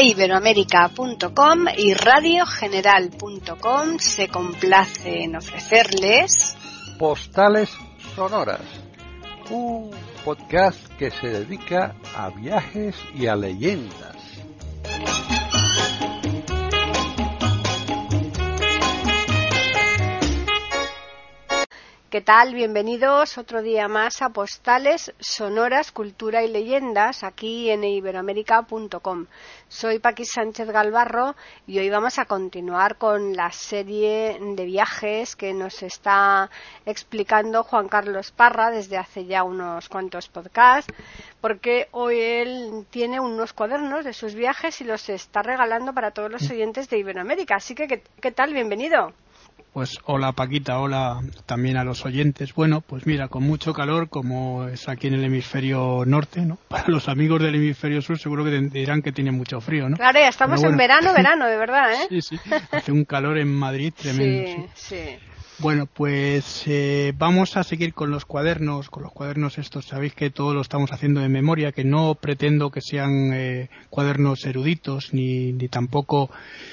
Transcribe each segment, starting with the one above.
eiberoamerica.com y radiogeneral.com se complace en ofrecerles Postales Sonoras, un podcast que se dedica a viajes y a leyendas. ¿Qué tal? Bienvenidos otro día más a Postales Sonoras, Cultura y Leyendas aquí en iberoamérica.com. Soy Paqui Sánchez Galvarro y hoy vamos a continuar con la serie de viajes que nos está explicando Juan Carlos Parra desde hace ya unos cuantos podcasts, porque hoy él tiene unos cuadernos de sus viajes y los está regalando para todos los oyentes de Iberoamérica. Así que, ¿qué, qué tal? Bienvenido. Pues hola Paquita, hola también a los oyentes. Bueno, pues mira, con mucho calor como es aquí en el hemisferio norte, ¿no? Para los amigos del hemisferio sur seguro que dirán que tiene mucho frío, ¿no? Claro, ya estamos en verano, verano, de verdad, ¿eh? Sí, sí, hace un calor en Madrid tremendo. Sí, sí. Bueno, pues eh, vamos a seguir con los cuadernos, con los cuadernos estos. Sabéis que todo lo estamos haciendo de memoria, que no pretendo que sean eh, cuadernos eruditos, ni, ni tampoco.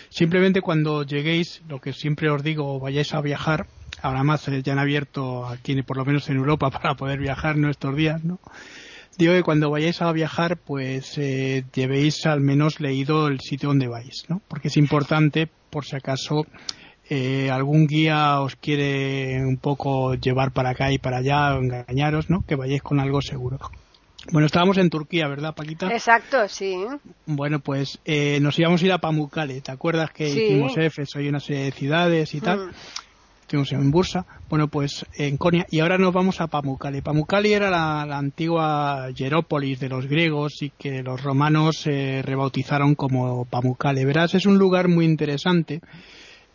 Simplemente cuando lleguéis, lo que siempre os digo, vayáis a viajar. Ahora más eh, ya han abierto aquí, por lo menos en Europa, para poder viajar ¿no? estos días, ¿no? Digo que cuando vayáis a viajar, pues eh, llevéis al menos leído el sitio donde vais, ¿no? Porque es importante, por si acaso, eh, algún guía os quiere un poco llevar para acá y para allá o engañaros, ¿no? Que vayáis con algo seguro. Bueno, estábamos en Turquía, ¿verdad, Paquita? Exacto, sí. Bueno, pues eh, nos íbamos a ir a Pamukkale. ¿Te acuerdas que Sí. hicimos Éfeso y una serie de ciudades y tal? Mm. Estuvimos en Bursa. Bueno, pues en Konya. Y ahora nos vamos a Pamukkale. Pamukkale era la, la antigua Hierópolis de los griegos y que los romanos eh, rebautizaron como Pamukkale. Verás, es un lugar muy interesante.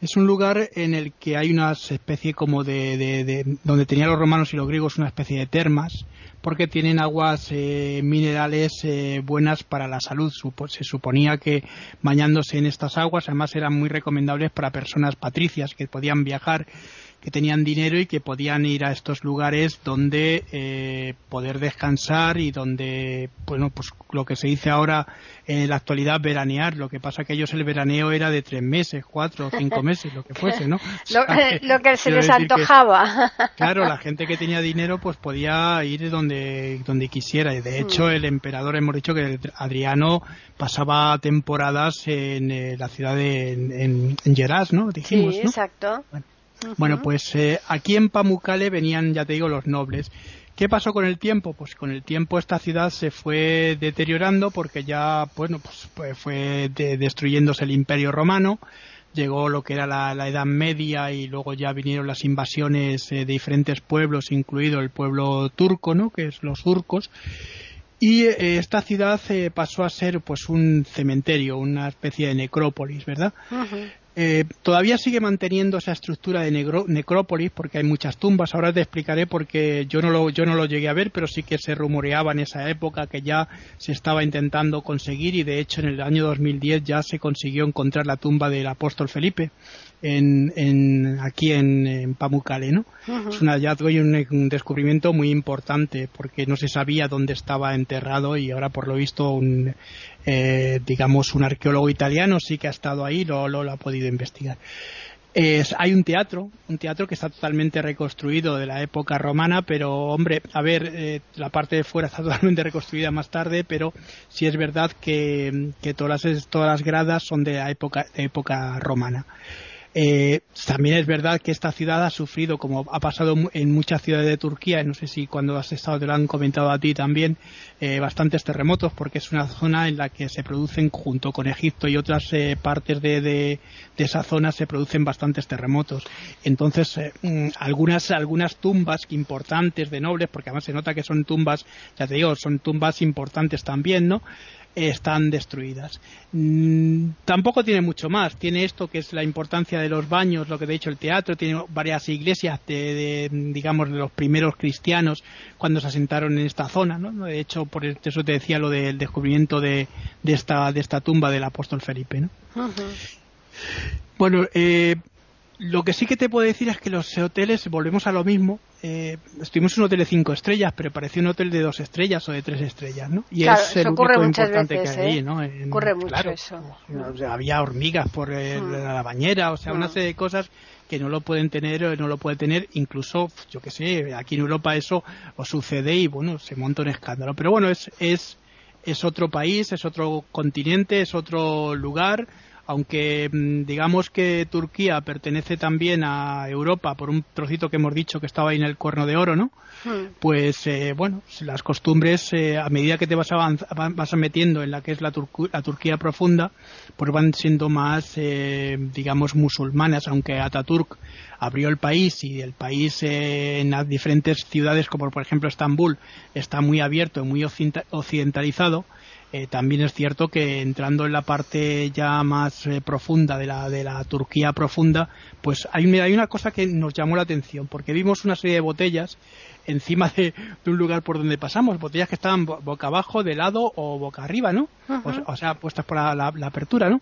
Es un lugar en el que hay una especie como de, de- de- donde tenían los romanos y los griegos una especie de termas, porque tienen aguas eh, minerales eh, buenas para la salud. Se suponía que bañándose en estas aguas, además eran muy recomendables para personas patricias que podían viajar, que tenían dinero y que podían ir a estos lugares donde eh, poder descansar y donde, bueno, pues lo que se dice ahora en la actualidad veranear. Lo que pasa que ellos el veraneo era de tres meses, cuatro o cinco meses, lo que fuese, ¿no? Lo, O sea, que lo que se les que- antojaba. Claro, la gente que tenía dinero pues podía ir donde, donde quisiera. Y de hecho, Mm. el emperador, hemos dicho que Adriano pasaba temporadas en eh, la ciudad de en, en, Gerás, ¿no? Dijimos, sí, ¿no? exacto. Bueno, Ujú. pues eh, aquí en Pamukkale venían, ya te digo, los nobles. ¿Qué pasó con el tiempo? Pues con el tiempo esta ciudad se fue deteriorando porque ya, bueno, pues fue, fue de- destruyéndose el Imperio Romano, llegó lo que era la, la Edad Media y luego ya vinieron las invasiones eh, de diferentes pueblos, incluido el pueblo turco, ¿no? Que es los turcos. Y eh, esta ciudad eh, pasó a ser pues un cementerio, una especie de necrópolis, ¿verdad? Eh, todavía sigue manteniendo esa estructura de necrópolis porque hay muchas tumbas. Ahora te explicaré porque yo no lo yo no lo llegué a ver, pero sí que se rumoreaba en esa época que ya se estaba intentando conseguir y de hecho en el año 2010 ya se consiguió encontrar la tumba del apóstol Felipe en, en aquí en, en Pamukkale, ¿no? Es un hallazgo y un, un descubrimiento muy importante porque no se sabía dónde estaba enterrado y ahora por lo visto un eh, digamos un arqueólogo italiano sí que ha estado ahí lo, lo, lo ha podido investigar. Es- hay un teatro, un teatro que está totalmente reconstruido de la época romana, pero hombre, a ver, eh, la parte de fuera está totalmente reconstruida más tarde, pero sí es verdad que, que todas, las, todas las gradas son de la época, de época romana. Eh, también es verdad que esta ciudad ha sufrido, como ha pasado en muchas ciudades de Turquía, no sé si cuando has estado te lo han comentado a ti también, eh, bastantes terremotos, porque es una zona en la que se producen, junto con Egipto y otras eh, partes de, de- de esa zona, se producen bastantes terremotos. Entonces, eh, mm, algunas, algunas tumbas importantes de nobles, porque además se nota que son tumbas, ya te digo, son tumbas importantes también, ¿no? Están destruidas. Mm, tampoco tiene mucho más. Tiene esto que es la importancia de los baños, lo que te he dicho, el teatro. Tiene varias iglesias de, de, digamos, de los primeros cristianos cuando se asentaron en esta zona. ¿no? De hecho, por eso te decía lo del descubrimiento de, de, esta, de esta tumba del apóstol Felipe. ¿no? Bueno, eh, lo que sí que te puedo decir es que los hoteles, volvemos a lo mismo, eh, estuvimos en un hotel de cinco estrellas, pero pareció un hotel de dos estrellas o de tres estrellas, ¿no? Y es el ocurre muchas veces, que ¿eh? ¿no? ocurre mucho eso. había hormigas por hmm. la bañera, o sea, una hmm. serie de cosas que no lo pueden tener, no lo puede tener, incluso, yo que sé, aquí en Europa eso o sucede y bueno, se monta un escándalo. Pero bueno, es, es, es otro país, es otro continente, es otro lugar aunque mm, digamos que Turquía pertenece también a Europa por un trocito que hemos dicho que estaba ahí en el cuerno de oro, ¿no? Hmm. Pues eh, bueno, las costumbres eh, a medida que te vas, vas metiendo en la que es la, Turquía profunda, pues van siendo más, eh, digamos, musulmanas, aunque Ataturk abrió el país y el país en las diferentes ciudades como por ejemplo Estambul está muy abierto y muy occidentalizado eh, también es cierto que entrando en la parte ya más eh, profunda de la, de la Turquía profunda, pues hay, hay una cosa que nos llamó la atención, porque vimos una serie de botellas encima de, un lugar por donde pasamos, botellas que estaban boca abajo, de lado o boca arriba, ¿no? o, sea, puestas por la, apertura, ¿no?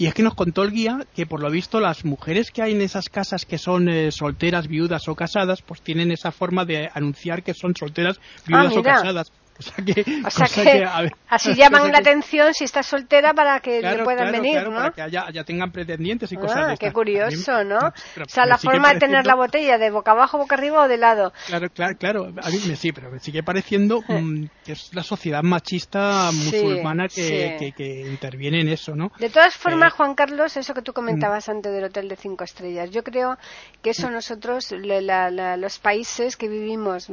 Y es que nos contó el guía que por lo visto las mujeres que hay en esas casas que son eh, solteras, viudas o casadas, pues tienen esa forma de anunciar que son solteras, viudas ah, o casadas. O sea que, así llaman la atención si estás soltera para que le puedan venir, ¿no? Para que haya, tengan pretendientes y ah, cosas de qué curioso, ¿no? o sea, la forma de tener la botella de boca abajo, boca arriba o de lado. Claro, claro, claro. A mí me, sí, pero me sigue pareciendo mm, que es la sociedad machista musulmana que, que, interviene en eso, ¿no? De todas formas, eh, Juan Carlos, eso que tú comentabas mm. antes del hotel de cinco estrellas, yo creo que eso mm. nosotros, los países que vivimos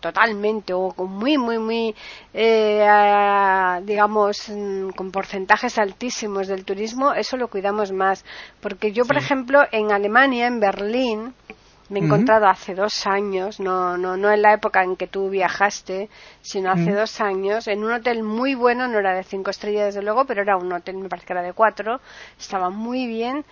totalmente o muy, muy, muy eh, digamos, mm, con porcentajes altísimos del turismo, eso lo cuidamos más. Porque yo, por ejemplo, en Alemania, en Berlín, me he encontrado hace dos años, no, no, no en la época en que tú viajaste, sino hace dos años, en un hotel muy bueno, no era de cinco estrellas desde luego, pero era un hotel, me parece que era de cuatro, estaba muy bien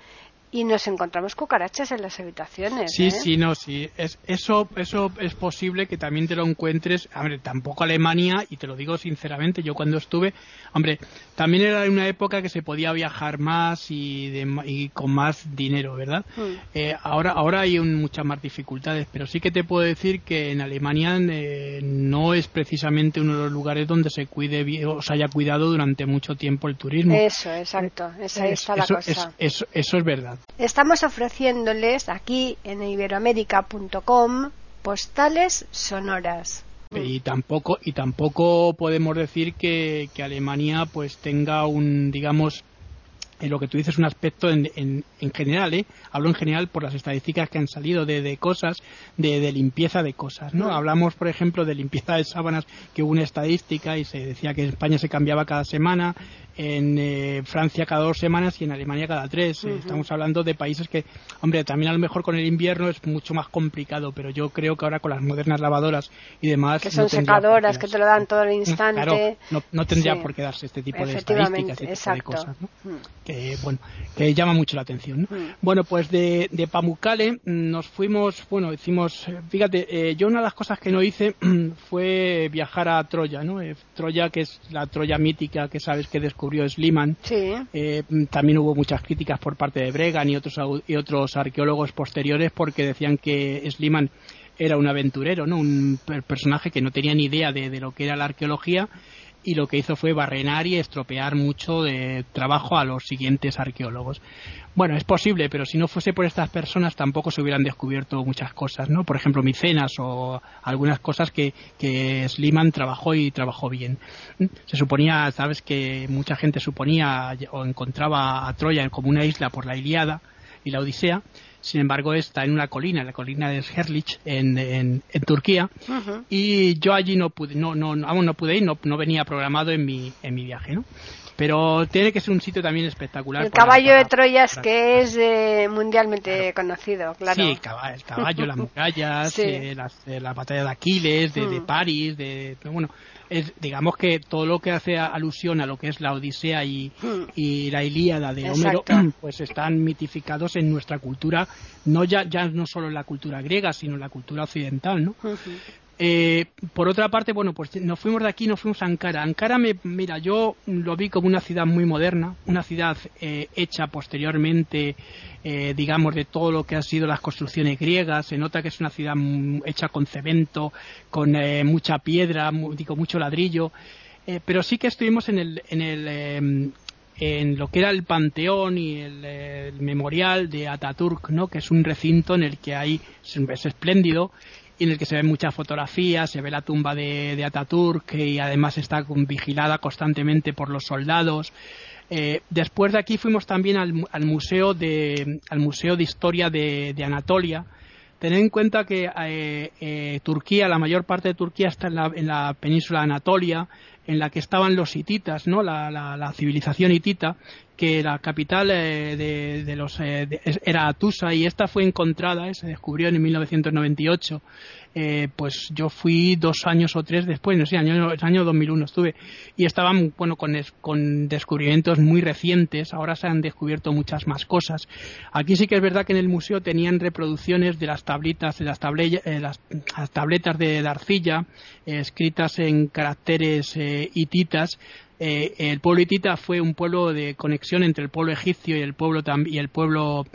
y nos encontramos cucarachas en las habitaciones. Sí, ¿eh? sí, no, sí. Es, eso, eso es posible que también te lo encuentres. Hombre, tampoco Alemania, y te lo digo sinceramente, yo cuando estuve, hombre, también era una época que se podía viajar más y, y con más dinero, ¿verdad? Mm. Eh, ahora, ahora hay muchas más dificultades, pero sí que te puedo decir que en Alemania eh, no es precisamente uno de los lugares donde se cuide o se haya cuidado durante mucho tiempo el turismo. Eso, exacto. Esa está la cosa. eso es verdad. Estamos ofreciéndoles aquí en iberoamérica.com postales sonoras. Y tampoco, y tampoco podemos decir que, que Alemania pues tenga un, digamos, en lo que tú dices un aspecto en, en, en, general, ¿eh? hablo en general por las estadísticas que han salido de, de cosas, de, de, limpieza de cosas. ¿no? Hablamos, por ejemplo, de limpieza de sábanas, que hubo una estadística y se decía que en España se cambiaba cada semana, en eh, Francia cada dos semanas y en Alemania cada tres. Estamos hablando de países que, hombre, también a lo mejor con el invierno es mucho más complicado, pero yo creo que ahora con las modernas lavadoras y demás. Que son secadoras, que te lo dan todo el instante. Claro, no, no tendría por qué darse este tipo de estadísticas y este de cosas. ¿no? Que, bueno, que llama mucho la atención. ¿no? Bueno, pues de, de Pamukkale nos fuimos, bueno, hicimos, fíjate, eh, yo una de las cosas que no hice fue viajar a Troya, ¿no? Troya, que es la Troya mítica que sabes que descubrió Sliman. Eh, también hubo muchas críticas por parte de Bregan y otros, y otros arqueólogos posteriores porque decían que Sliman era un aventurero, ¿no? un personaje que no tenía ni idea de, de lo que era la arqueología y lo que hizo fue barrenar y estropear mucho de trabajo a los siguientes arqueólogos. Bueno, es posible, pero si no fuese por estas personas tampoco se hubieran descubierto muchas cosas, ¿no? Por ejemplo, Micenas o algunas cosas que, que Sliman trabajó y trabajó bien. Se suponía, sabes, que mucha gente suponía o encontraba a Troya como una isla por la Iliada y la Odisea, sin embargo está en una colina, la colina de Sherlich en, en, Turquía, y yo allí no pude, no, no, no pude ir, no, no venía programado en mi, en mi viaje, ¿no? pero tiene que ser un sitio también espectacular. El caballo de Troyas que es eh, mundialmente conocido, claro. Sí, el caballo, las murallas, eh, eh, la batalla de Aquiles, de, de mm. París, de, bueno, es, digamos que todo lo que hace alusión a lo que es la Odisea y, la Ilíada de Homero, pues están mitificados en nuestra cultura, no ya, ya no solo en la cultura griega, sino en la cultura occidental, ¿no? Eh, por otra parte, bueno, pues nos fuimos de aquí, nos fuimos a Ankara. Ankara, me, mira, yo lo vi como una ciudad muy moderna, una ciudad eh, hecha posteriormente, eh, digamos, de todo lo que han sido las construcciones griegas. Se nota que es una ciudad hecha con cemento, con mucha piedra, digo, mucho ladrillo. pero sí que estuvimos en el, en el en lo que era el panteón y el, memorial de Ataturk, ¿no? que es un recinto en el que hay es espléndido y en el que se ven muchas fotografías, se ve la tumba de, de Ataturk y además está vigilada constantemente por los soldados. Eh, después de aquí fuimos también al, museo de al museo de historia de, Anatolia. Tened en cuenta que eh, eh, Turquía, la mayor parte de Turquía está en la, en la península de Anatolia, en la que estaban los hititas, ¿no? La, la, civilización hitita, que la capital de, de, los era Atusa y esta fue encontrada, se descubrió en 1998 eh, pues yo fui dos años o tres después, no sé, año, año 2001 estuve, y estaban, bueno, con, con descubrimientos muy recientes, ahora se han descubierto muchas más cosas. Aquí sí que es verdad que en el museo tenían reproducciones de las tablitas, de las, eh, las, tabletas de la arcilla, eh, escritas en caracteres hititas, eh, el pueblo hitita fue un pueblo de conexión entre el pueblo egipcio y el pueblo y el pueblo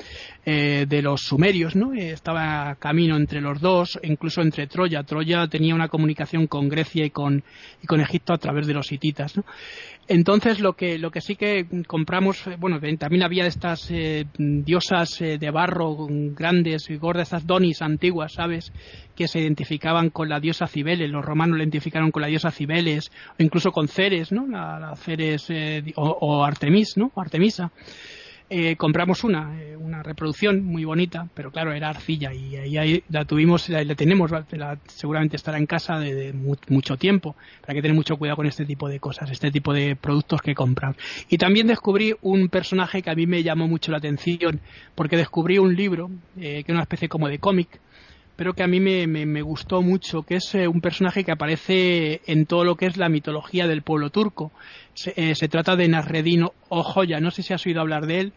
eh, de los sumerios, ¿no? Eh, estaba camino entre los dos, incluso entre Troya. Troya tenía una comunicación con Grecia y con, y con Egipto a través de los hititas, ¿no? Entonces lo que, lo que sí que compramos, bueno, también había estas eh, diosas eh, de barro grandes y gordas, estas donis antiguas, ¿sabes? Que se identificaban con la diosa Cibeles, los romanos la identificaron con la diosa Cibeles, o incluso con Ceres, ¿no? La, Ceres eh, o, Artemis, ¿no? Artemisa. Eh, compramos una, eh, una reproducción muy bonita, pero claro, era arcilla y ahí, la tuvimos, la, tenemos, seguramente estará en casa de, mucho tiempo. Hay que tener mucho cuidado con este tipo de cosas, este tipo de productos que compran. Y también descubrí un personaje que a mí me llamó mucho la atención, porque descubrí un libro, eh, que es una especie como de cómic, pero que a mí me, gustó mucho, que es eh, un personaje que aparece en todo lo que es la mitología del pueblo turco. Se, eh, trata de Nasreddin Ojoya, no sé si has oído hablar de él.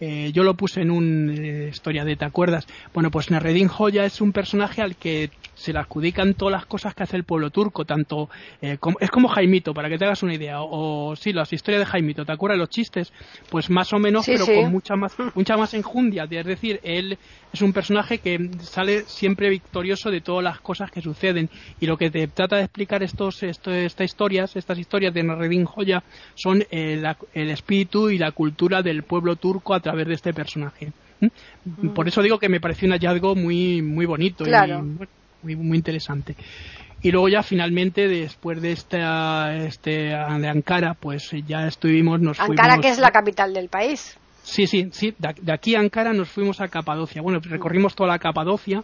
Eh, yo lo puse en una historia de ¿te acuerdas? Bueno, pues Nasreddin Joya es un personaje al que se le adjudican todas las cosas que hace el pueblo turco, tanto eh, como, es como Jaimito, para que te hagas una idea, o, sí, las historias de Jaimito, ¿te acuerdas los chistes? Pues más o menos, pero con mucha más, mucha más enjundia, es decir, él es un personaje que sale siempre victorioso de todas las cosas que suceden y lo que te trata de explicar estos, estas historias, estas historias de Naredin Joya son eh, el espíritu y la cultura del pueblo turco a través de este personaje. Por eso digo que me pareció un hallazgo muy muy bonito claro muy, muy interesante. Y luego ya finalmente, después de esta, este, de Ankara, pues ya estuvimos, nos Ankara, que es la capital del país. Sí, sí, sí. De aquí a Ankara nos fuimos a Capadocia. Bueno, recorrimos toda la Capadocia.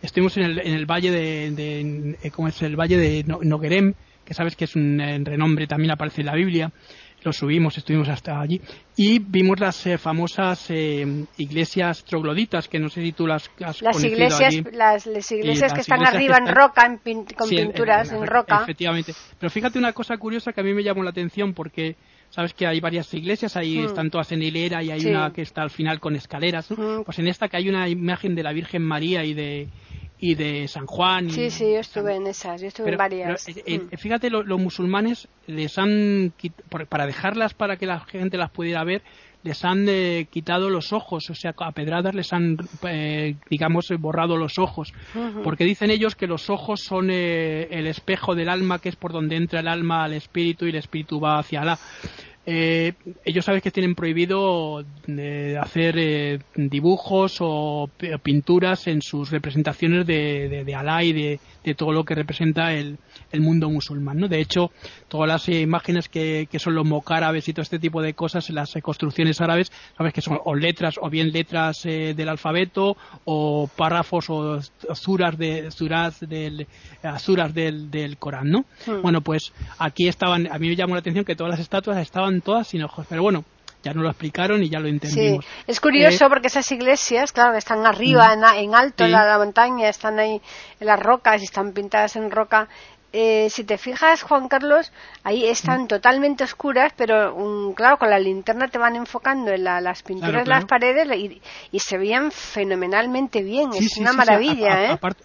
Estuvimos en el, en el valle de, de eh, ¿cómo es? El valle de Noguerem, que sabes que es un renombre, también aparece en la Biblia lo subimos, estuvimos hasta allí. Y vimos las eh, famosas eh, iglesias trogloditas que no sé si tú las has las iglesias Las, iglesias que están arriba en roca con pinturas en, roca. efectivamente. Pero fíjate una cosa curiosa que a mí me llamó la atención porque sabes que hay varias iglesias, ahí mm. están todas en hilera y hay una que está al final con escaleras, pues en esta que hay una imagen de la Virgen María y de y de San Juan. Sí, sí, yo estuve en esas, yo estuve en varias. Eh, eh, mm. Fíjate, los musulmanes les han, para dejarlas para que la gente las pudiera ver, les han eh, quitado los ojos, o sea, a pedradas les han, digamos, borrado los ojos, porque dicen ellos que los ojos son el espejo del alma, que es por donde entra el alma al espíritu y el espíritu va hacia Alá. Eh, ellos saben que tienen prohibido eh, hacer eh, dibujos o pinturas en sus representaciones de, de, de Alá y de, de todo lo que representa el, el mundo musulmán. ¿no? De hecho, todas las imágenes que, que, son los mocárabes y todo este tipo de cosas, las construcciones árabes, sabes que son o letras, o bien letras eh, del alfabeto, o párrafos o suras, de, suras del, suras del, del Corán. ¿no? Hmm. Bueno, pues aquí estaban, a mí me llamó la atención que todas las estatuas estaban todas sin ojos, pero bueno, ya nos lo explicaron y ya lo entendimos. Sí. Es curioso eh, porque esas iglesias, claro, están arriba, mm. en, alto, en la, montaña, están ahí en las rocas y están pintadas en roca. Eh, si te fijas, Juan Carlos, ahí están mm. totalmente oscuras, pero mm, claro, con la linterna te van enfocando en las pinturas de las paredes y, se veían fenomenalmente bien. es una maravilla, ¿eh? aparte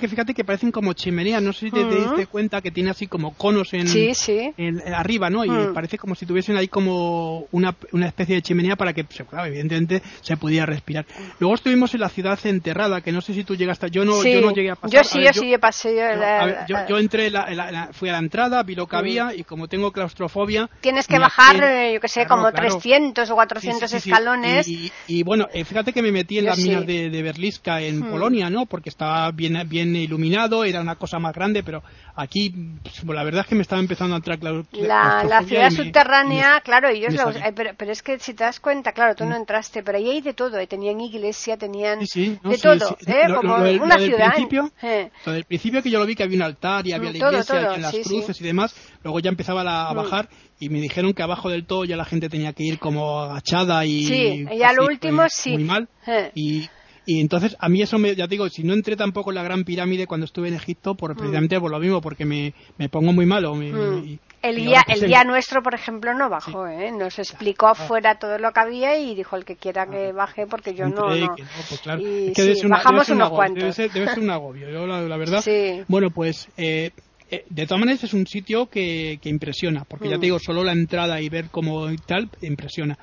que fíjate que parecen como chimeneas, no sé si te, te diste cuenta que tiene así como conos en, Sí, sí. en- en arriba, ¿no? Y Mm. parece como si tuviesen ahí como una, una especie de chimenea para que, se- claro, evidentemente, se pudiera respirar. Luego estuvimos en la ciudad enterrada, que no sé si tú llegaste, yo no, Sí. yo no llegué a pasar. Yo A sí, ver, yo sí, yo pasé. yo- la- ver, yo- yo entré, la- la- fui a la entrada, vi lo que había y como tengo claustrofobia... Tienes que bajar, hacé- eh, yo que sé, Claro, como claro. 300 o 400 Sí, sí, sí, sí. escalones. Y, y, bueno, eh, fíjate que me metí en las minas de, de Berlisca en Hmm. Polonia, ¿no? Porque estaba bien, bien iluminado, era una cosa más grande, pero aquí, pues, la verdad es que me estaba empezando a entrar La, la ciudad y subterránea, y me- claro, ellos us- eh, pero, pero es que si te das cuenta, claro, tú no entraste, pero ahí hay de todo, eh, tenían iglesia, tenían Sí, sí, no, de sí, todo. ¿eh? Lo- como lo una lo del ciudad. principio, eh. Lo del principio que yo lo vi que había un altar y había Mm, la iglesia todo, y las cruces y demás, luego ya empezaba la- a Mm. bajar y me dijeron que abajo del todo ya la gente tenía que ir como agachada y Sí, lo así, último muy- sí. muy mal Eh. y y entonces a mí eso me ya te digo si no entré tampoco en la gran pirámide cuando estuve en Egipto por precisamente por lo mismo porque me, me pongo muy malo me- Mm. El pues, el en- guía nuestro, por ejemplo, no bajó, ¿eh? Nos explicó afuera todo lo que había y dijo el que quiera que baje porque yo no, no. que pues claro. Y Es que sí, debe ser una- bajamos debe unos agobio, cuantos. Debe ser, debe ser un agobio, yo la, la verdad. Sí. Bueno, pues eh, eh, de todas maneras es un sitio que, que impresiona, porque ya Mm. te digo, solo la entrada y ver cómo y tal, impresiona.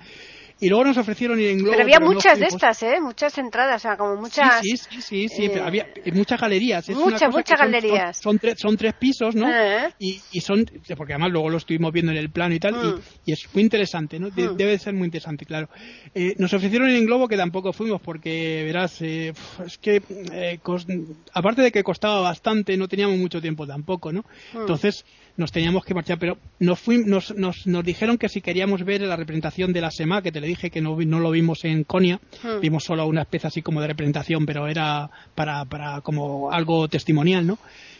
Y luego nos ofrecieron ir en globo. Pero había no muchas de fuimos- estas, ¿eh? Muchas entradas, o sea, como muchas... Sí, sí, sí, sí, eh, pero había muchas galerías. Es muchas, muchas son- galerías. Son, son tres, son tres pisos, ¿no? Eh. Y, y son, porque además luego lo estuvimos viendo en el plano y tal, y- Mm. y, es muy interesante, ¿no? De- Mm. Debe ser muy interesante, claro. Eh, nos ofrecieron en globo que tampoco fuimos, porque verás, eh, es que, eh, cos- aparte de que costaba bastante, no teníamos mucho tiempo tampoco, ¿no? Mm. Entonces nos teníamos que marchar, pero nos, fuim- nos, nos, nos dijeron que si queríamos ver la representación de la SEMA, que te dije que no, no lo vimos en Conia, Mm. vimos solo una especie así como de representación, pero era para, para como algo testimonial, ¿no?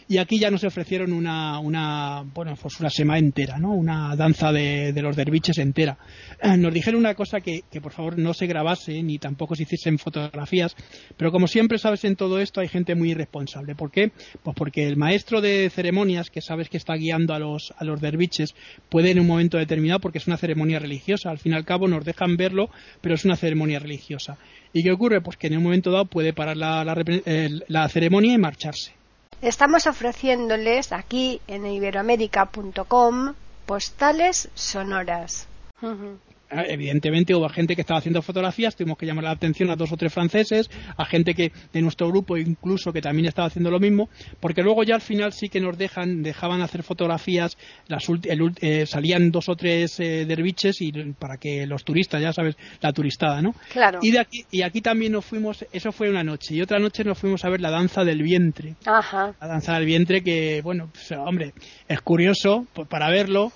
Y aquí ya nos ofrecieron una, una bueno, pues una sema entera, ¿no? Una danza de, de los derviches entera. Eh, Nos dijeron una cosa que, por favor no se grabase ni tampoco se hiciesen fotografías, pero como siempre sabes en todo esto hay gente muy irresponsable. ¿Por qué? Pues porque el maestro de ceremonias, que sabes que está guiando a los, a los derviches, puede en un momento determinado, porque es una ceremonia religiosa, al fin y al cabo nos dejan verlo, pero es una ceremonia religiosa. ¿Y qué ocurre? Pues que en un momento dado puede parar la, la la ceremonia y marcharse. Estamos ofreciéndoles aquí en iberoamérica.com postales sonoras. Evidentemente hubo gente que estaba haciendo fotografías, tuvimos que llamar la atención a dos o tres franceses, a gente que de nuestro grupo incluso que también estaba haciendo lo mismo, porque luego ya al final sí que nos dejan, dejaban hacer fotografías, las el eh, salían dos o tres eh, derviches y para que los turistas, ya sabes, la turistada, ¿no? Claro. Y de aquí y aquí también nos fuimos, eso fue una noche y otra noche nos fuimos a ver la danza del vientre Ajá. la danza del vientre que, bueno, pues, hombre, es curioso pues, para verlo.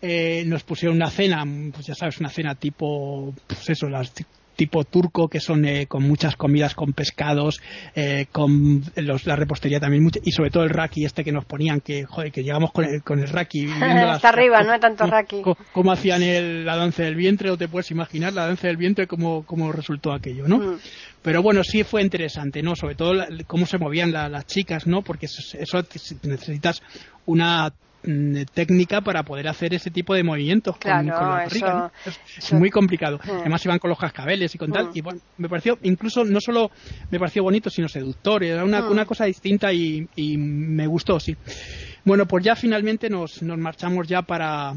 Eh, nos pusieron una cena, pues ya sabes, una cena tipo, pues eso, las ti- tipo turco, que son eh, con muchas comidas con pescados, eh, con los, la repostería también, mucha- y sobre todo el raki este que nos ponían, que, joder, que llegamos con el, con el raki. las- Hasta arriba, no hay tanto raki. cómo- hacían el- la danza del vientre, o te puedes imaginar la danza del vientre, cómo, cómo resultó aquello, ¿no? Mm. Pero bueno, sí fue interesante, ¿no? Sobre todo la- cómo se movían la- las chicas, ¿no? Porque eso, eso necesitas una técnica para poder hacer ese tipo de movimientos con- Claro, con, la eso-. Es, eso- muy complicado. Mm. Además iban con los cascabeles y con tal. Mm. Y bueno, me pareció, incluso no solo me pareció bonito, sino seductor. Era una, Mm. una cosa distinta y, y me gustó, sí. Bueno, pues ya finalmente nos, nos marchamos ya para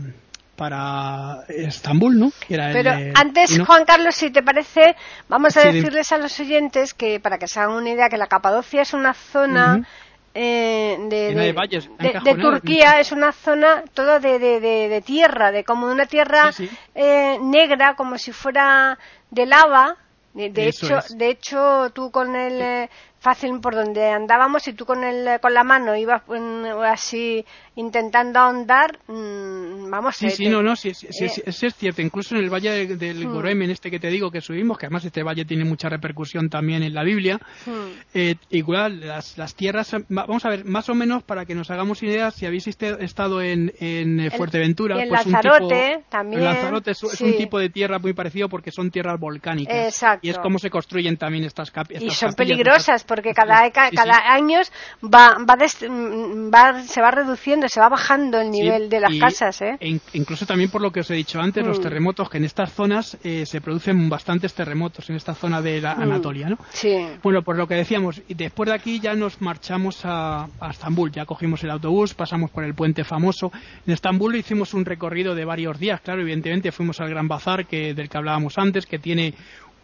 para Estambul, ¿no? Era Pero antes, no- Juan Carlos, si te parece, vamos a Sí, decirles a los oyentes que, para que se hagan una idea, que la Capadocia es una zona. Eh, de, de- de valles, de- de encajonadas. Turquía, es una zona toda de, de, de- de tierra, de como una tierra Sí, sí. eh, negra, como si fuera de lava. De, hecho, es. de hecho, tú con el eh, fácil por donde andábamos y tú con el con la mano ibas mm, así intentando ahondar, mm, vamos. Sí, eh, sí, te- no, no, sí, sí, eh, sí, sí es cierto. Incluso en el valle de- del Hmm. Gorem, en este que te digo que subimos, que además este valle tiene mucha repercusión también en la Biblia, Hmm. eh, igual las, las tierras, va- vamos a ver, más o menos para que nos hagamos idea, si habéis este- estado en, en El- Fuerteventura, y en pues un Lanzarote tipo- también, en Lanzarote es, un tipo de tierra muy parecido porque son tierras volcánicas. Exacto. Y es como se construyen también estas capas. y son peligrosas, porque cada, cada año va, va, se va reduciendo, se va bajando el nivel de las casas. ¿eh? E incluso también por lo que os he dicho antes, los mm. terremotos, que en estas zonas eh, se producen bastantes terremotos, en esta zona de la mm. Anatolia. ¿no? Sí. Bueno, pues lo que decíamos, y después de aquí ya nos marchamos a, a Estambul, ya cogimos el autobús, pasamos por el puente famoso. En Estambul hicimos un recorrido de varios días, claro, evidentemente fuimos al Gran Bazar que, del que hablábamos antes, que tiene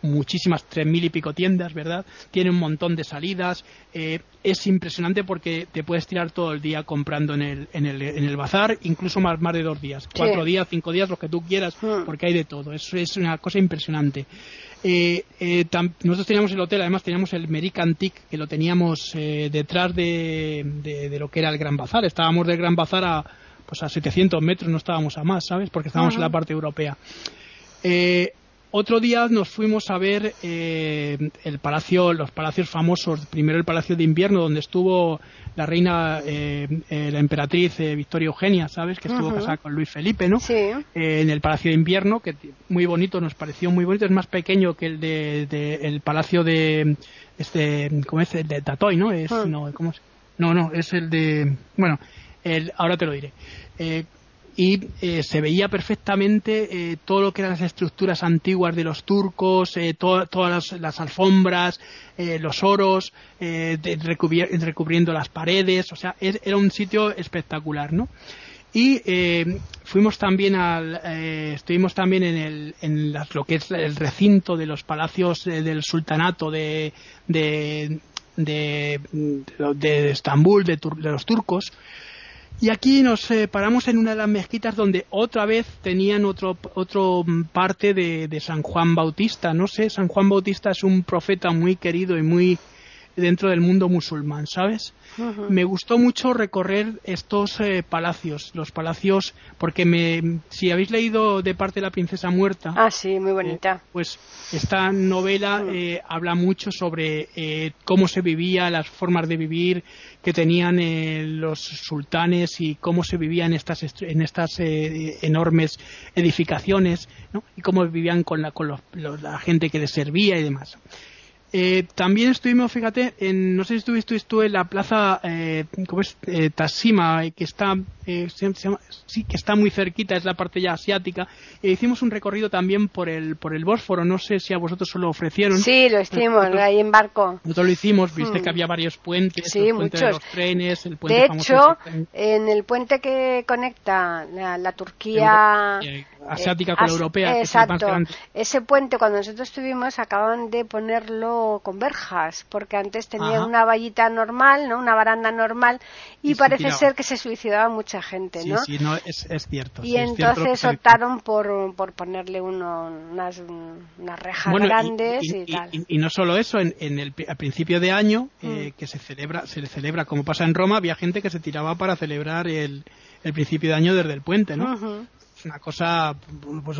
muchísimas, tres mil y pico tiendas, ¿verdad? Tiene un montón de salidas. Eh, es impresionante porque te puedes tirar todo el día comprando en el, en el, en el bazar, incluso más, más de dos días. Cuatro días, cinco días, lo que tú quieras, hmm. porque hay de todo. Eso es una cosa impresionante. Eh, eh, nosotros teníamos el hotel, además teníamos el Meric Antique, que lo teníamos detrás de, de, lo que era el Gran Bazar. Estábamos del Gran Bazar a, pues a 700 metros, no estábamos a más, ¿sabes? Porque estábamos en la parte europea. Eh, otro día nos fuimos a ver eh, el palacio, los palacios famosos. Primero el Palacio de Invierno, donde estuvo la reina, eh, eh, la emperatriz Victoria Eugenia, ¿sabes? Que estuvo casada con Luis Felipe, ¿no? Sí. en el Palacio de Invierno, que muy bonito, nos pareció muy bonito. Es más pequeño que el de, el Palacio de, este, ¿cómo es? El de Tatoy, ¿no? Es, ah. no, ¿cómo es? No, no, es el de, bueno, el, ahora te lo diré y eh, se veía perfectamente eh, todo lo que eran las estructuras antiguas de los turcos, eh, todas las, alfombras, los oros, recubriendo las paredes, o sea, era un sitio espectacular, ¿no? Y fuimos también al, estuvimos también en, el, en lo que es el recinto de los palacios del sultanato de, de, de, de Estambul, de los turcos, y aquí nos paramos en una de las mezquitas donde otra vez tenían otro, otro parte de, San Juan Bautista. No sé, San Juan Bautista es un profeta muy querido y muy dentro del mundo musulmán, ¿sabes? Me gustó mucho recorrer estos eh, palacios, los palacios, porque me, si habéis leído de parte de la princesa muerta, ah sí, muy bonita, eh, pues esta novela eh, habla mucho sobre cómo se vivía, las formas de vivir que tenían los sultanes y cómo se vivía en estas en estas enormes edificaciones, ¿no? y cómo vivían con la con la gente que les servía y demás. Eh, también estuvimos, fíjate, en, no sé si estuviste tú en la plaza, eh, ¿cómo es? Eh, Tasima, que está, eh, sí, que está muy cerquita, es la parte ya asiática. Hicimos un recorrido también por el, por el Bósforo, no sé si a vosotros se lo ofrecieron. Sí, lo hicimos, ahí en barco. Nosotros lo hicimos, viste que hmm. había varios puentes, sí, el puente de los trenes, el puente De hecho, en el puente que conecta la, Turquía asiática con la europea. Exacto. Ese puente, cuando nosotros estuvimos, acaban de ponerlo con verjas, porque antes tenía una vallita normal, ¿no? Una baranda normal, y, parece ser que se suicidaba mucha gente, ¿no? Sí, no, es, cierto. Y entonces optaron por, por ponerle unas, unas rejas grandes y, tal. Y, no solo eso, en, el, a principio de año, eh, mm. que se celebra, se celebra, como pasa en Roma, había gente que se tiraba para celebrar el, el principio de año desde el puente, ¿no? Una cosa, pues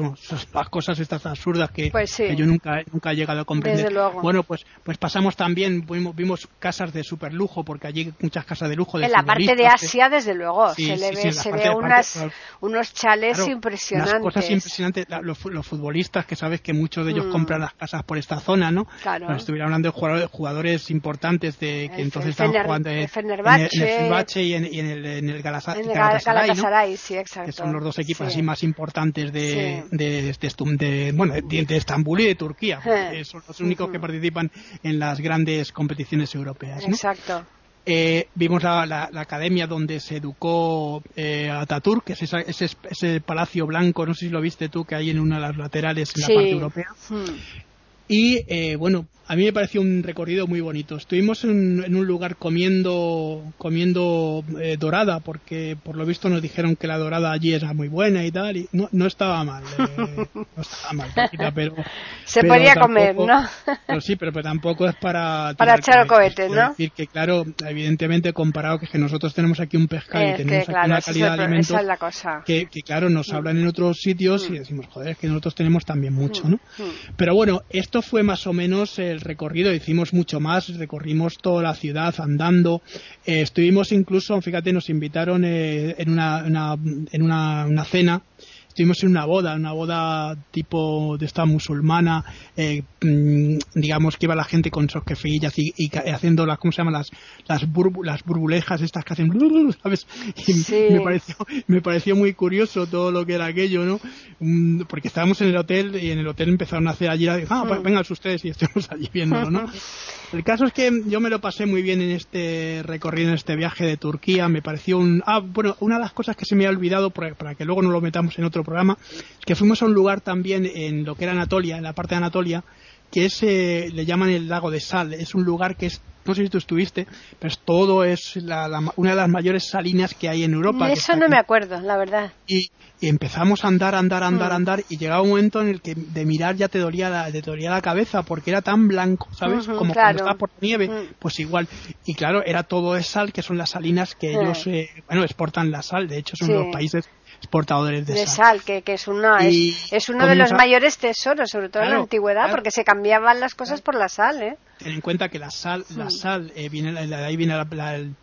las cosas estas absurdas que, pues yo nunca, nunca he llegado a comprender. Bueno, pues, pues pasamos también, vimos, casas de super lujo, porque allí hay muchas casas de lujo. en la parte de Asia, desde luego, se le ve, se ve unas, unos chales impresionantes. Unas cosas impresionantes, los, futbolistas, que sabes que muchos de ellos mm. compran las casas por esta zona, ¿no? Claro. estuviera hablando de jugadores, importantes de que entonces estaban jugando en, el Fenerbahce y en, el, en el Galatasaray, sí, exacto. Que son los dos equipos así más importantes de, de, bueno, de, Estambul y de Turquía. Son los únicos que participan en las grandes competiciones europeas. Exacto. Eh, vimos la, academia donde se educó eh, Ataturk, que es ese, palacio blanco, no sé si lo viste tú, que hay en una de las laterales en la parte europea. Y eh, bueno, a mí me pareció un recorrido muy bonito. Estuvimos en, un lugar comiendo, comiendo eh, dorada, porque por lo visto nos dijeron que la dorada allí era muy buena y tal, y no, no estaba mal. Eh, no estaba mal, pero. Se podía comer, ¿no? pero sí, pero, tampoco es para. Para echar cohetes, ¿no? decir que, claro, evidentemente comparado que, que nosotros tenemos aquí un pescado y tenemos aquí una calidad de alimentos. Que, que, claro, nos mm. hablan en otros sitios y mm. decimos, joder, es que nosotros tenemos también mucho, mm. ¿no? Pero bueno, esto fue más o menos el recorrido, hicimos mucho más, recorrimos toda la ciudad andando, eh, estuvimos incluso, fíjate, nos invitaron eh, en, una, en una, una cena estuvimos en una boda, una boda tipo de esta musulmana, eh, mm, digamos que iba la gente con sus kefillas y, haciendo las, ¿cómo se llama? Las, las, las burbulejas estas que hacen, ¿sabes? Y me pareció, me pareció muy curioso todo lo que era aquello, ¿no? Mm, porque estábamos en el hotel y en el hotel empezaron a hacer allí, ah, pues vengan ustedes y estemos allí viéndolo, ¿no? El caso es que yo me lo pasé muy bien en este recorrido, en este viaje de Turquía. Me pareció un. Ah, bueno, una de las cosas que se me ha olvidado, para que luego no lo metamos en otro programa, es que fuimos a un lugar también en lo que era Anatolia, en la parte de Anatolia, que es, eh, le llaman el lago de Sal. Es un lugar que es no sé si tú estuviste, pero es todo es una de las mayores salinas que hay en Europa. Eso no me acuerdo, la verdad. Y, empezamos a andar, andar, andar, mm. andar, y llegaba un momento en el que de mirar ya te dolía la, te dolía la cabeza porque era tan blanco, ¿sabes? Como cuando estaba por nieve, mm. pues igual. Y claro, era todo es sal, que son las salinas que ellos, eh, bueno, exportan la sal, de hecho son los países exportadores de, de sal. que, que, es, uno, es, uno de los mayores tesoros, sobre todo en la antigüedad, porque se cambiaban las cosas por la sal, ¿eh? Ten en cuenta que la sal, la hmm. sal eh, viene, de ahí viene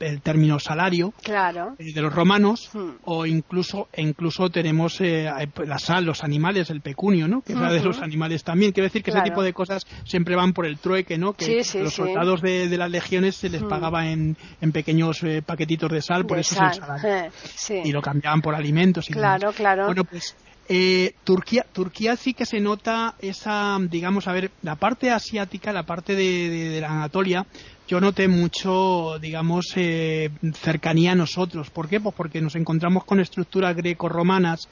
el, término salario claro. Eh, de los romanos, hmm. o incluso, incluso tenemos eh, la sal, los animales, el pecunio, ¿no? Que es la de los animales también. Quiero decir que ese tipo de cosas siempre van por el trueque, ¿no? Que los soldados de, las legiones se les hmm. pagaba en, en pequeños paquetitos de sal, por eso es el salario. Y lo cambiaban por alimentos. Y claro, claro. Bueno, pues eh, Turquía, Turquía sí que se nota esa, digamos, a ver, la parte asiática, la parte de, la Anatolia, yo noté mucho, digamos, eh, cercanía a nosotros. ¿Por qué? Pues porque nos encontramos con estructuras greco-romanas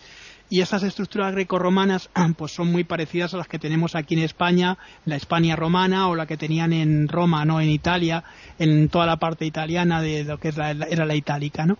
y esas estructuras greco-romanas pues son muy parecidas a las que tenemos aquí en España, la España romana o la que tenían en Roma, ¿no? En Italia, en toda la parte italiana de lo que era la itálica, ¿no?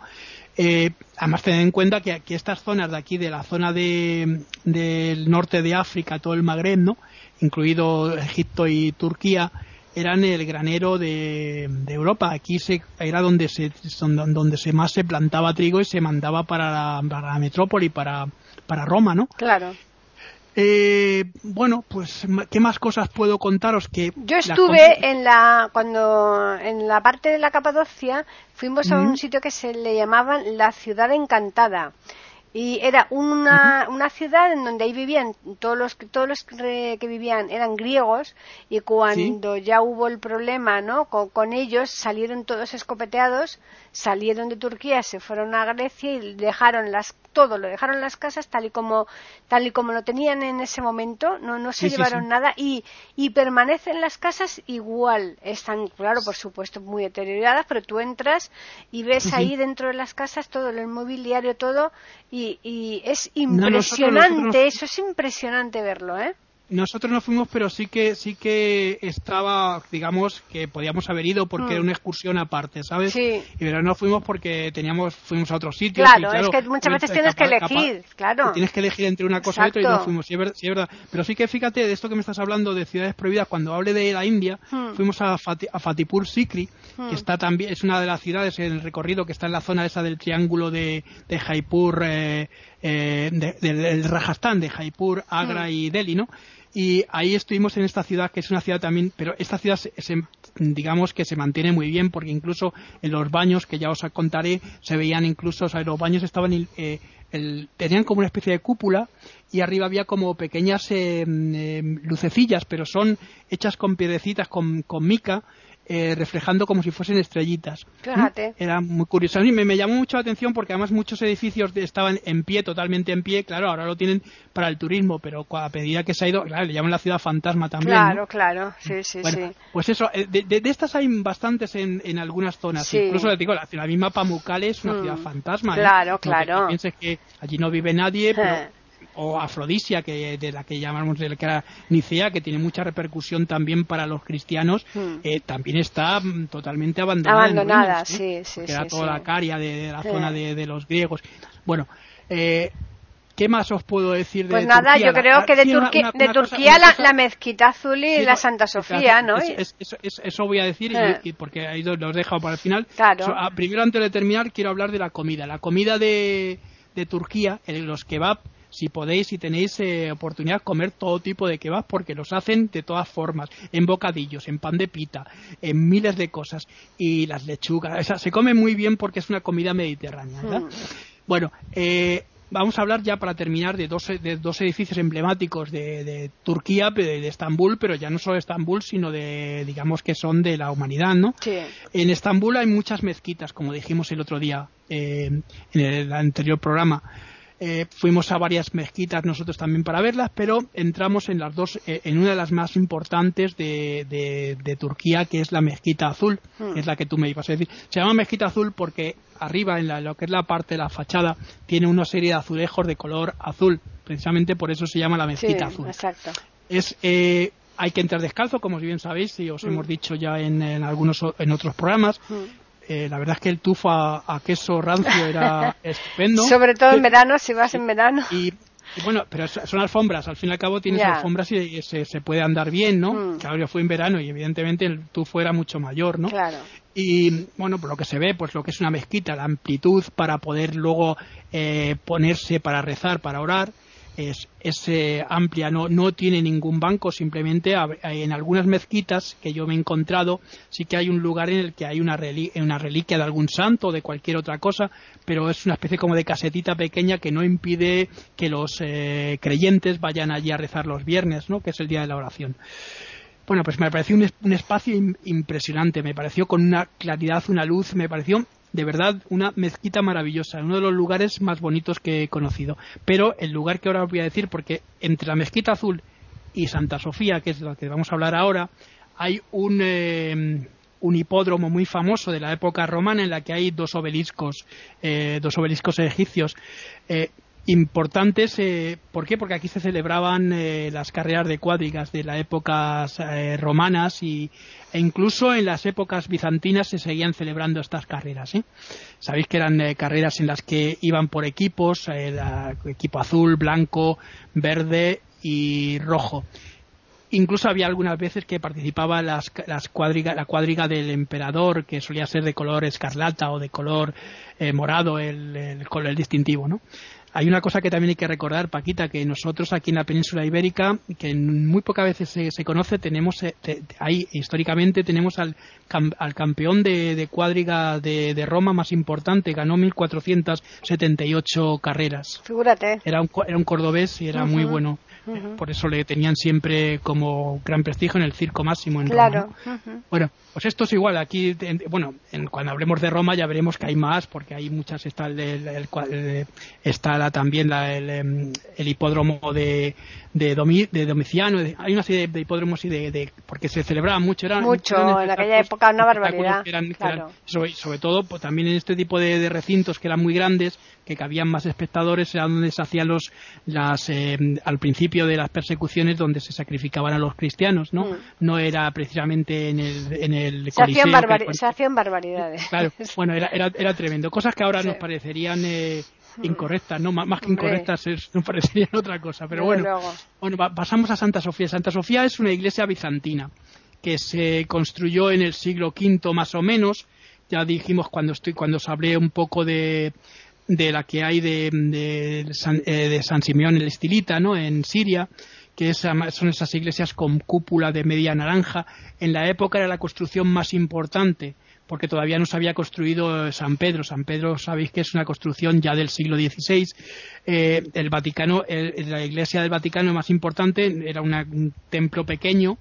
Eh, además, tener en cuenta que, estas zonas de aquí, de la zona de, del norte de África, todo el Magreb, ¿no? incluido Egipto y Turquía, eran el granero de, Europa. Aquí se, era donde se, donde se más se plantaba trigo y se mandaba para la, para la metrópoli, para, para Roma, ¿no? Claro. Eh, bueno, pues qué más cosas puedo contaros que yo estuve en la cuando en la parte de la Capadocia fuimos a un sitio que se le llamaba la ciudad encantada y era una, una ciudad en donde ahí vivían todos los todos los que vivían eran griegos y cuando ya hubo el problema no con, ellos salieron todos escopeteados salieron de Turquía se fueron a Grecia y dejaron las todo lo dejaron las casas tal y como tal y como lo tenían en ese momento no no se llevaron nada y y permanecen las casas igual están claro por supuesto muy deterioradas pero tú entras y ves ahí dentro de las casas todo el mobiliario todo y y, es impresionante, eso es impresionante verlo, ¿eh? Nosotros no fuimos, pero sí que sí que estaba, digamos, que podíamos haber ido porque mm. era una excursión aparte, ¿sabes? Sí. Y pero no fuimos porque teníamos fuimos a otro sitio. Claro, es que muchas veces tienes que elegir, claro. Tienes que elegir entre una cosa y otra y no fuimos, sí es, verdad, Pero sí que fíjate de esto que me estás hablando de ciudades prohibidas, cuando hable de la India, mm. fuimos a, Fatipur Sikri, que mm. está también, es una de las ciudades en el recorrido que está en la zona esa del triángulo de, de Jaipur, eh, eh, del Rajasthan, de Jaipur, Agra y Delhi, ¿no? Y ahí estuvimos en esta ciudad que es una ciudad también pero esta ciudad se, digamos que se mantiene muy bien porque incluso en los baños que ya os contaré se veían incluso o sea los baños estaban eh, tenían como una especie de cúpula y arriba había como pequeñas eh, lucecillas pero son hechas con piedecitas con, con mica eh, reflejando como si fuesen estrellitas. Fíjate. Era muy curioso. A mí me, llamó mucho la atención porque además muchos edificios estaban en pie, totalmente en pie. Claro, ahora lo tienen para el turismo, pero a medida que se ha ido, claro, le llaman la ciudad fantasma también. Claro, claro, sí, sí, sí. Pues eso, eh, de, estas hay bastantes en, en algunas zonas. Incluso le digo, la, misma Pamukkale es una mm. ciudad fantasma. ¿eh? Claro, claro. pienses que allí no vive nadie, pero o Afrodisia, que, de la que llamamos de la que era Nicea, que tiene mucha repercusión también para los cristianos, hmm. eh, también está mm, totalmente abandonada. Abandonada, sí, sí. Que era toda la caria de, la zona de, los griegos. Bueno, eh, ¿Qué más os puedo decir de Pues nada, yo creo que de, de Turquía la, la, mezquita azul y la Santa Sofía, ¿no? eso voy a decir, y, porque ahí los he dejado para el final. Claro. Ah, primero, antes de terminar, quiero hablar de la comida. La comida de, de Turquía, los kebab, si podéis, si tenéis eh, oportunidad, comer todo tipo de kebab porque los hacen de todas formas, en bocadillos, en pan de pita, en miles de cosas. Y las lechugas, o sea, se come muy bien porque es una comida mediterránea. Hmm. Bueno, eh, vamos a hablar ya para terminar de dos, de dos edificios emblemáticos de, Turquía, de, Estambul, pero ya no solo de Estambul, sino de, digamos que son de la humanidad, ¿no? En Estambul hay muchas mezquitas, como dijimos el otro día eh, en el anterior programa. Eh, fuimos a varias mezquitas nosotros también para verlas, pero entramos en las dos, eh, en una de las más importantes de, Turquía, que es la mezquita azul, hmm. es la que tú me ibas a decir. Se llama mezquita azul porque arriba, en lo que es la parte de la fachada, tiene una serie de azulejos de color azul. Precisamente por eso se llama la mezquita azul. Exacto. Es, eh, hay que entrar descalzo, como bien sabéis, y os hmm. hemos dicho ya en, algunos en otros programas. Hmm. Eh, la verdad es que el tufo a, queso rancio era estupendo. Sobre todo en verano, si vas en verano. Y, bueno, pero son alfombras, al fin y al cabo tienes alfombras y, se, puede andar bien, ¿no? Mm. Claro, yo fui en verano y evidentemente el tufo era mucho mayor, ¿no? Claro. Y bueno, por lo que se ve, pues lo que es una mezquita, la amplitud para poder luego eh, ponerse para rezar, para orar, es, es amplia, no, no tiene ningún banco, simplemente en algunas mezquitas que yo me he encontrado sí que hay un lugar en el que hay una, una reliquia de algún santo o de cualquier otra cosa, pero es una especie como de casetita pequeña que no impide que los eh, creyentes vayan allí a rezar los viernes, ¿no? que es el día de la oración. Bueno, pues me pareció un, un espacio impresionante, me pareció con una claridad, una luz, me pareció de verdad una mezquita maravillosa, uno de los lugares más bonitos que he conocido. Pero el lugar que ahora os voy a decir, porque entre la mezquita azul y Santa Sofía, que es lo que vamos a hablar ahora, hay un, eh, un hipódromo muy famoso de la época romana en la que hay dos obeliscos, eh, dos obeliscos egipcios. Eh, importantes. Eh, ¿Por qué? Porque aquí se celebraban eh, las carreras de cuadrigas de las épocas eh, romanas y, e incluso en las épocas bizantinas se seguían celebrando estas carreras. Sabéis que eran carreras en las que iban por equipos, equipo azul, blanco, verde y rojo. Incluso había algunas veces que participaba las, las la cuadriga del emperador, que solía ser de color escarlata o de color morado, el, el distintivo, ¿no? Hay una cosa que también hay que recordar, Paquita, que nosotros aquí en la península ibérica, que muy pocas veces se, conoce, tenemos, eh, ahí históricamente tenemos al, al campeón de, de cuadriga de, de, Roma más importante, ganó 1.478 carreras. Figúrate. Era un, era un cordobés y era muy bueno. Por eso le tenían siempre como gran prestigio en el circo máximo en claro. Roma. Bueno, pues esto es igual. Aquí, bueno, cuando hablemos de Roma ya veremos que hay más, porque hay muchas. Está, el, está también la, em, el, hipódromo de, de, de Domiciano. hay una serie de, hipódromos y de, porque se celebraba mucho. Eran, mucho, en aquella época una barbaridad. sobre, todo pues, también en este tipo de, recintos que eran muy grandes, que cabían más espectadores, era donde se hacían los, las, em, al principio de las persecuciones donde se sacrificaban a los cristianos, ¿no? Mm. No era precisamente en el, en el se, hacían se hacían barbaridades. Claro, bueno, era, era, era tremendo. Cosas que ahora nos parecerían eh, mm. incorrectas, ¿no? más que incorrectas nos parecerían otra cosa. Pero bueno, bueno, pasamos a Santa Sofía. Santa Sofía es una iglesia bizantina que se construyó en el siglo V más o menos. Ya dijimos cuando estoy cuando os hablé un poco de, de la que hay de, de, San, eh, de San Simeón el Estilita, ¿no? En Siria que son esas iglesias con cúpula de media naranja. En la época era la construcción más importante, porque todavía no se había construido San Pedro. San Pedro, sabéis que es una construcción ya del siglo XVI. Eh, el Vaticano, la iglesia del Vaticano más importante era un templo pequeño.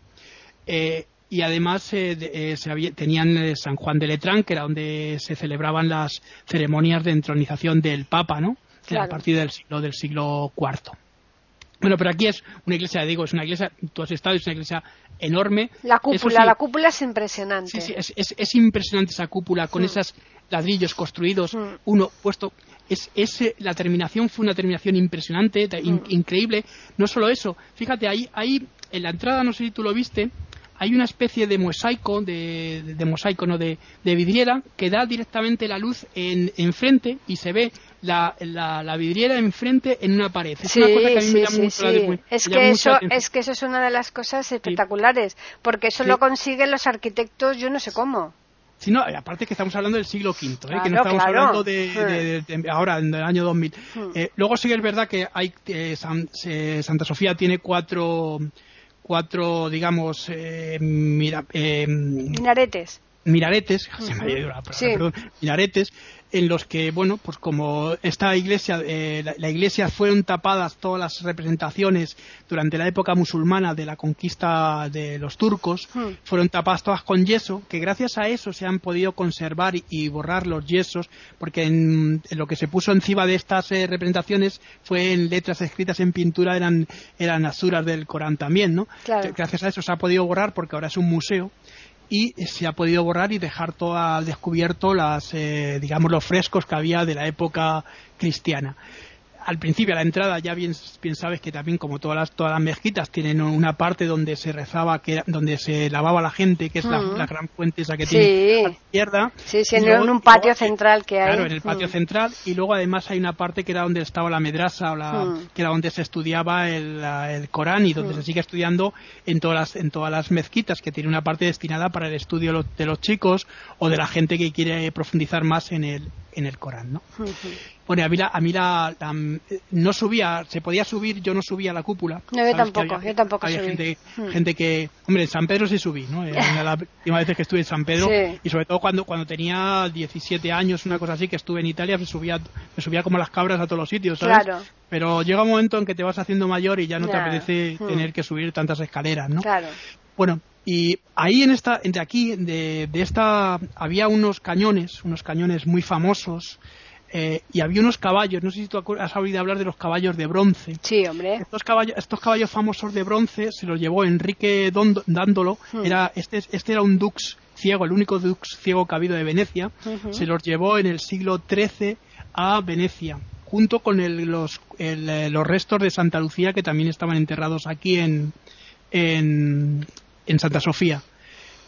Eh, y además eh, tenían San Juan de Letrán, que era donde se celebraban las ceremonias de entronización del Papa, ¿no? A partir del siglo, del siglo IV. Bueno, pero aquí es una iglesia, digo, es una iglesia, tú has estado, es una iglesia enorme. La cúpula, la cúpula es impresionante. Sí, sí, es, es, es impresionante esa cúpula con esos ladrillos construidos, uno puesto. Es, es, la terminación fue una terminación impresionante, increíble. No solo eso, fíjate, ahí, ahí en la entrada, no sé si tú lo viste, hay una especie de mosaico, de, de, mosaico, no, de, de, vidriera que da directamente la luz en, enfrente y se ve la, la, vidriera enfrente en una pared. Es una cosa que a mí me llama mucho la es que eso Es que eso es una de las cosas espectaculares, porque eso lo consiguen los arquitectos, yo no sé cómo. Sí, no, aparte que estamos hablando del siglo V, ¿eh? que no estamos hablando de, ahora, en el año 2000. Hmm. Eh, luego sí que es verdad que hay eh, Santa Sofía tiene cuatro cuatro, digamos, eh, mira, minaretes. Minaretes, se me ha ido la palabra, Sí. perdón, minaretes, en los que, bueno, pues como esta iglesia, eh, la, la iglesia fueron tapadas todas las representaciones durante la época musulmana de la conquista de los turcos, fueron tapadas todas con yeso, que gracias a eso se han podido conservar y, y borrar los yesos, porque en, en lo que se puso encima de estas eh, representaciones fue en letras escritas en pintura, eran, eran asuras del Corán también, ¿no? Claro. Gracias a eso se ha podido borrar porque ahora es un museo y se ha podido borrar y dejar todo al descubierto las eh, digamos los frescos que había de la época cristiana al principio a la entrada ya bien, bien sabes que también como todas las todas las mezquitas tienen una parte donde se rezaba que era- donde se lavaba la gente que es la, Mm. la gran fuente esa que Sí. tiene a la izquierda Sí, sí, en un patio luego- central que hay. Claro, en el patio Mm. central y luego además hay una parte que era donde estaba la medrasa o la, Mm. que era donde se estudiaba el, el Corán y donde se sigue estudiando en todas las en todas las mezquitas que tiene una parte destinada para el estudio lo- de los chicos o de la gente que quiere profundizar más en el en el Corán, ¿no? Bueno, a mí, la, a mí la- la- no subía, se podía subir, yo no subía a la cúpula. No, yo tampoco, había- yo tampoco había subí. Gente, gente que, hombre, en San Pedro sí subí, ¿no? Era una de las últimas veces que estuve en San Pedro Sí. y sobre todo cuando, cuando tenía 17 años, una cosa así, que estuve en Italia, me subía, me subía como las cabras a todos los sitios, ¿sabes? Claro. Pero llega un momento en que te vas haciendo mayor y ya no te apetece tener que subir tantas escaleras, ¿no? Claro. Bueno, y ahí en esta, de aquí, de, de esta, había unos cañones, unos cañones muy famosos, eh, y había unos caballos, no sé si tú has oído hablar de los caballos de bronce. Sí, hombre. Estos caballos, estos caballos famosos de bronce se los llevó Enrique Dondo- Dándolo, Hmm. era, este, este era un dux ciego, el único dux ciego que ha habido de Venecia, se los llevó en el siglo XIII a Venecia, junto con el- los, el, eh, los restos de Santa Lucía que también estaban enterrados aquí en, en, en Santa Sofía.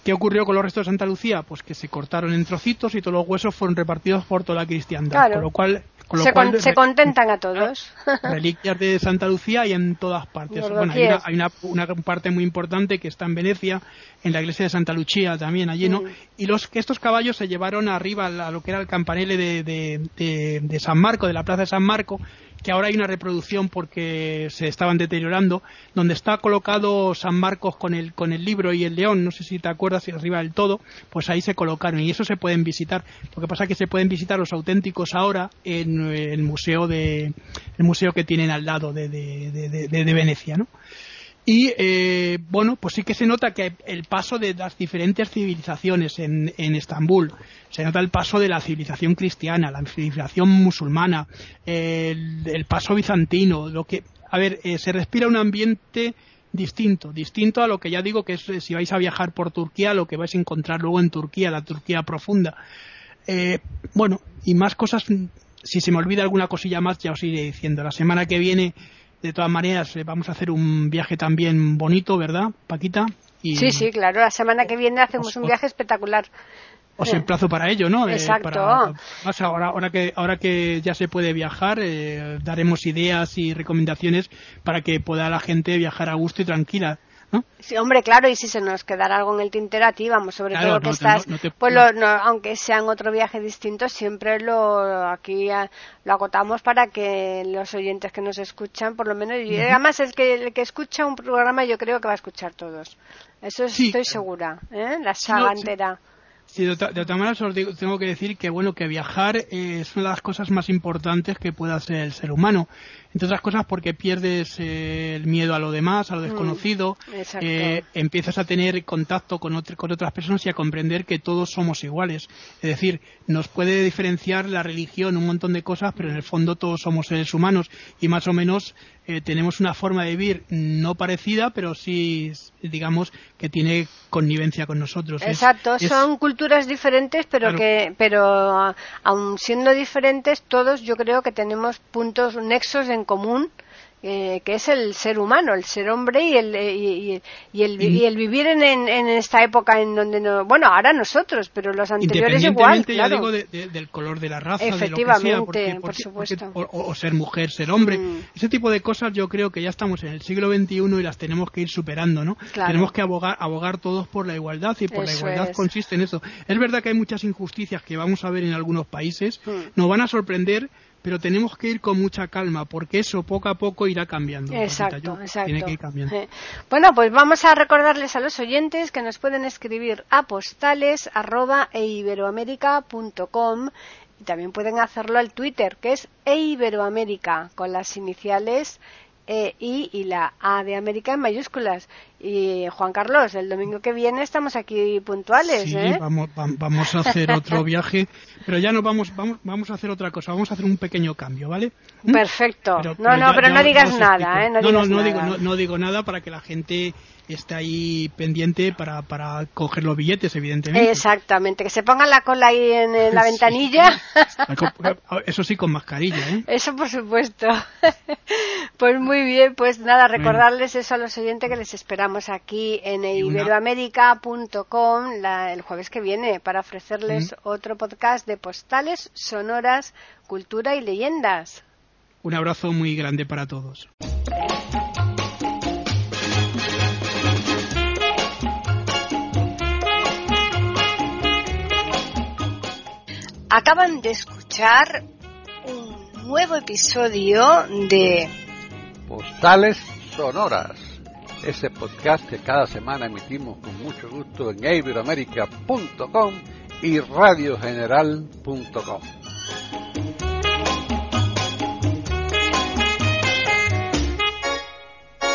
¿Qué ocurrió con los restos de Santa Lucía? Pues que se cortaron en trocitos y todos los huesos fueron repartidos por toda la cristiandad. Claro. Con lo cual, con lo Se, cual con- se contentan a todos. reliquias de Santa Lucía y en todas partes. Bueno, hay, una, hay una, una parte muy importante que está en Venecia, en la iglesia de Santa Lucía también allí, ¿no? Mm. Y los estos caballos se llevaron arriba a lo que era el campanile de, de, de- de San Marco, de la plaza de San Marco, que ahora hay una reproducción porque se estaban deteriorando, donde está colocado San Marcos con el, con el libro y el león, no sé si te acuerdas, arriba del todo, pues ahí se colocaron y eso se pueden visitar. Lo que pasa es que se pueden visitar los auténticos ahora en eh, el museo de el museo que tienen al lado de, de- de- de Venecia, ¿no? Y eh, bueno, pues sí que se nota que el paso de las diferentes civilizaciones en, en Estambul, se nota el paso de la civilización cristiana, la civilización musulmana, el, paso bizantino, lo que, a ver, eh, se respira un ambiente distinto, distinto a lo que ya digo que es si vais a viajar por Turquía, lo que vais a encontrar luego en Turquía, la Turquía profunda. Eh, bueno, y más cosas, si se me olvida alguna cosilla más, ya os iré diciendo. La semana que viene, de todas maneras, eh, vamos a hacer un viaje también bonito, ¿verdad, Paquita? Y Sí, sí, claro. La semana que viene hacemos Os- un viaje espectacular. Os Sí. emplazo para ello, ¿no? Eh, Exacto. para- más ahora, ahora, que, ahora que ya se puede viajar, eh, daremos ideas y recomendaciones para que pueda la gente viajar a gusto y tranquila, ¿no? Sí, hombre, claro, y si se nos quedara algo en el tintero a ti, vamos, sobre Claro, todo que no estás, no- no te- pues lo- no, aunque sea en otro viaje distinto, siempre lo aquí a- lo acotamos para que los oyentes que nos escuchan, por lo menos, y además es que el que escucha un programa yo creo que va a escuchar todos. Eso Sí. estoy segura, ¿eh? La saga entera. Sí, de, otra- de otra manera os digo- tengo que decir que bueno que viajar eh, es una de las cosas más importantes que puede hacer el ser humano. Entre otras cosas porque pierdes eh, el miedo a lo demás, a lo desconocido, Mm, exacto. eh, empiezas a tener contacto con, otr- con otras personas y a comprender que todos somos iguales. Es decir, nos puede diferenciar la religión, un montón de cosas, pero en el fondo todos somos seres humanos y más o menos tenemos una forma de vivir no parecida, pero sí, digamos, que tiene connivencia con nosotros. Exacto, es- son culturas diferentes, pero Claro. que, pero aun siendo diferentes, todos yo creo que tenemos puntos, nexos en común, eh, que es el ser humano, el ser hombre y el eh, y, el, vi- y el vivir en, en, en esta época en donde no, bueno, ahora nosotros, pero los anteriores igual, Independientemente, ya claro. digo, de- de- del color de la raza, de lo que Efectivamente, sea, porque- por porque- supuesto. porque- o, o ser mujer, ser hombre. Mm. Ese tipo de cosas yo creo que ya estamos en el siglo XXI y las tenemos que ir superando, ¿no? Claro. Tenemos que abogar, abogar todos por la igualdad y por la igualdad es. consiste en eso. Es verdad que hay muchas injusticias que vamos a ver en algunos países, Mm. nos van a sorprender pero tenemos que ir con mucha calma porque eso poco a poco irá cambiando. Exacto, exacto. Tiene que ir cambiando. Eh, Bueno, pues vamos a recordarles a los oyentes que nos pueden escribir a postales arroba eiberoamerica.com y también pueden hacerlo al Twitter, que es eiberoamerica, con las iniciales E, I y la A de América en mayúsculas. Y Juan Carlos, el domingo que viene estamos aquí puntuales, Sí, ¿eh? vamos, vam- vamos a hacer otro viaje, pero ya no vamos, vamos, vamos a hacer otra cosa, vamos a hacer un pequeño cambio, ¿vale? ¿Mm? Perfecto. Pero- no, no, ya- pero ya- no digas nada. ¿eh? No, no, digas no, nada. digo, no, no digo nada para que la gente esté ahí pendiente para, para coger los billetes, evidentemente. Exactamente, que se pongan la cola ahí en, en la Sí. ventanilla. Eso sí, con mascarilla, ¿eh? Eso por supuesto. pues muy bien, pues nada, recordarles eso a los oyentes que les esperamos aquí en la- el jueves que viene para ofrecerles Mm. otro podcast de postales, sonoras, cultura y leyendas. Un abrazo muy grande para todos. Acaban de escuchar un nuevo episodio de Postales Sonoras. Ese podcast que cada semana emitimos con mucho gusto en iberoamerica.com y radiogeneral.com.